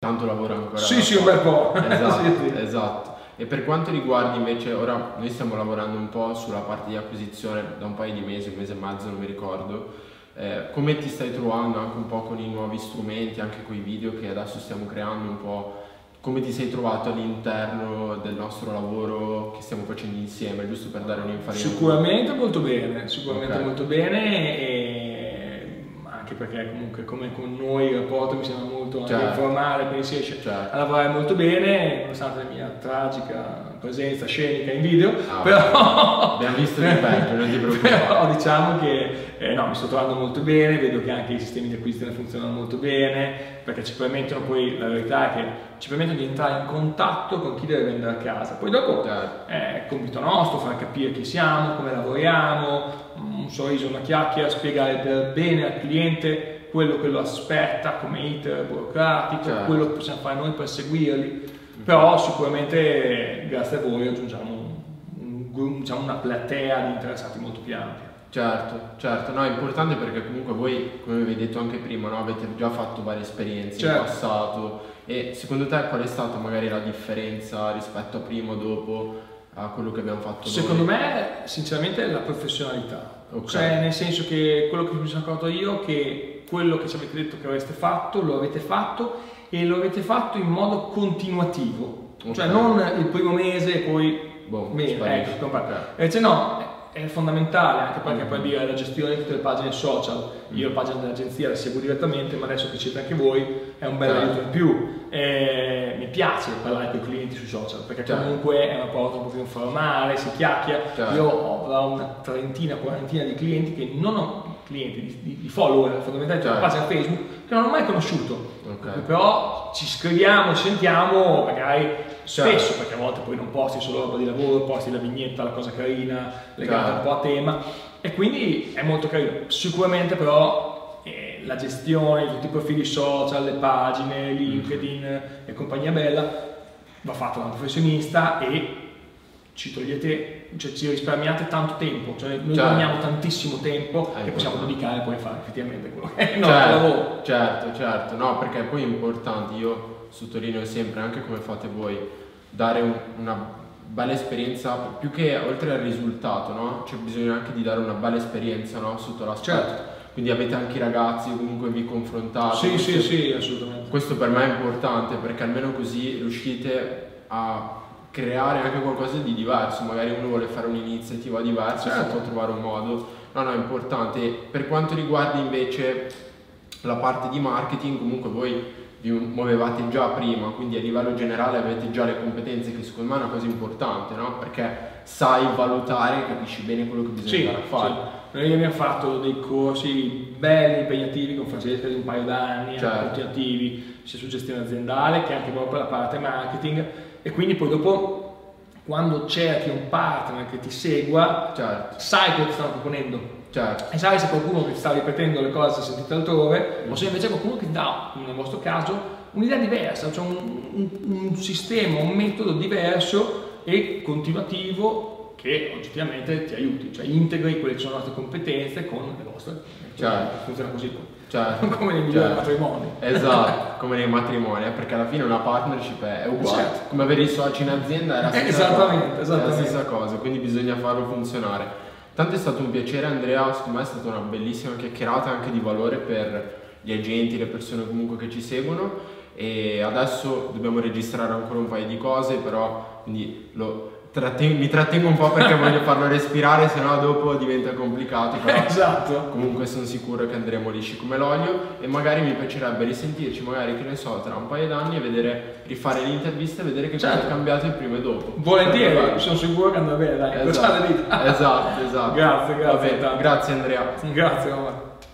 tanto lavoro ancora. Sì, sì, un bel po'. Esatto, sì, sì. esatto. E per quanto riguarda invece, ora noi stiamo lavorando un po' sulla parte di acquisizione da un paio di mesi, un mese e mezzo, non mi ricordo. Eh, come ti stai trovando anche un po' con i nuovi strumenti, anche con i video che adesso stiamo creando un po'? Come ti sei trovato all'interno del nostro lavoro che stiamo facendo insieme, giusto per dare un'infarinatura? Sicuramente molto bene, sicuramente Ok. molto bene perché comunque come con noi il rapporto mi sembra molto Certo. informale, quindi si riesce Certo. a lavorare molto bene, nonostante la mia tragica presenza scenica in video, Ah, però... Abbiamo visto di peggio, non ti preoccupare. Però diciamo che eh, no, mi sto trovando molto bene, vedo che anche i sistemi di acquisizione funzionano molto bene, perché ci permettono poi, la verità è che ci permettono di entrare in contatto con chi deve vendere a casa. Poi dopo Certo. è compito nostro far capire chi siamo, come lavoriamo, sorriso, una chiacchiera, spiegare per bene al cliente quello che lo aspetta come iter burocratico, Certo. quello che possiamo fare noi per seguirli. Però sicuramente grazie a voi aggiungiamo un- un- diciamo, una platea di interessati molto più ampia. Certo, certo, no, è importante perché comunque voi, come avevi detto anche prima, no, avete già fatto varie esperienze Certo. in passato e secondo te qual è stata magari la differenza rispetto a prima o dopo a quello che abbiamo fatto Secondo noi? me, sinceramente, la professionalità. Ok. Cioè, nel senso che quello che mi sono accorto io è che quello che ci avete detto che avreste fatto, lo avete fatto e lo avete fatto in modo continuativo. Cioè, Ok. non il primo mese e poi Boh, sparisce. ecco, compare. Ok. E Invece no, è fondamentale anche perché Mm. per dire la gestione di tutte le pagine social, io la pagina dell'agenzia la seguo direttamente, ma adesso che siete anche voi è un bel Certo. aiuto in più. E mi piace parlare con i clienti sui social perché Certo. comunque è un rapporto un po' più informale, si chiacchiera. Certo. Io ho una trentina, quarantina di clienti che non ho clienti, di, di- follower fondamentalmente sulla Certo. pagina Facebook che non ho mai conosciuto. Ok. Però ci scriviamo, ci sentiamo magari Certo. spesso, perché a volte poi non posti solo roba di lavoro, posti la vignetta, la cosa carina, legata Certo. un po' a tema. E quindi è molto carino. Sicuramente però eh, la gestione di tutti i profili social, le pagine, LinkedIn e compagnia bella va fatta da un professionista e ci togliete, cioè ci risparmiate tanto tempo, cioè noi Certo. guadagniamo tantissimo tempo Eh, che possiamo dedicare poi a fare effettivamente quello che è il nostro lavoro. certo, certo, certo, no, perché poi è importante, io sottolineo sempre, anche come fate voi, dare un- una bella esperienza, più che oltre al risultato, no? C'è bisogno anche di dare una bella esperienza, no? Sotto l'aspetto. Certo. Quindi avete anche i ragazzi, comunque vi confrontate. Sì, sì, Questo- sì, assolutamente. Questo per me è importante perché almeno così riuscite a creare anche qualcosa di diverso, magari uno vuole fare un'iniziativa diversa, Certo. si può trovare un modo. No, no, è importante. Per quanto riguarda invece la parte di marketing, comunque voi vi muovevate già prima, quindi a livello generale avete già le competenze, che secondo me è una cosa importante, no? Perché sai valutare, capisci bene quello che bisogna Sì, andare a fare. sì. Noi abbiamo fatto dei corsi belli, impegnativi con Francesca di un paio d'anni, Certo. continuativi, sia su gestione aziendale che anche proprio per la parte marketing. E quindi poi dopo, quando cerchi un partner che ti segua, Certo, sai cosa ti stanno proponendo. certo. E sai se qualcuno che ti sta ripetendo le cose sentite altrove, o se invece qualcuno che ti dà, nel vostro caso, un'idea diversa, cioè un, un- un sistema, un metodo diverso e continuativo che oggettivamente ti aiuti, cioè integri quelle che sono le nostre competenze con le vostre. Certo. Funziona così, certo. come nei migliori certo. matrimoni. Esatto, come nei matrimoni, eh, perché alla fine una partnership è uguale. Certo. Come avere i soci in azienda è la stessa Esattamente, cosa. È esattamente. la stessa cosa, quindi bisogna farlo funzionare. Tanto è stato un piacere Andrea, secondo me è stata una bellissima chiacchierata anche di valore per gli agenti, le persone comunque che ci seguono e adesso dobbiamo registrare ancora un paio di cose, però quindi lo tratten- mi trattengo un po' perché voglio farlo respirare, sennò dopo diventa complicato. Però Esatto. Comunque sono sicuro che andremo lisci come l'olio e magari mi piacerebbe risentirci, magari che ne so, tra un paio d'anni e vedere, rifare l'intervista e vedere che cosa Certo. è cambiato il prima e dopo. Volentieri, Sarebbe sono sicuro che andrà bene, dai, esatto, esatto, esatto. Grazie, grazie tanto. Grazie Andrea. Grazie, mamma.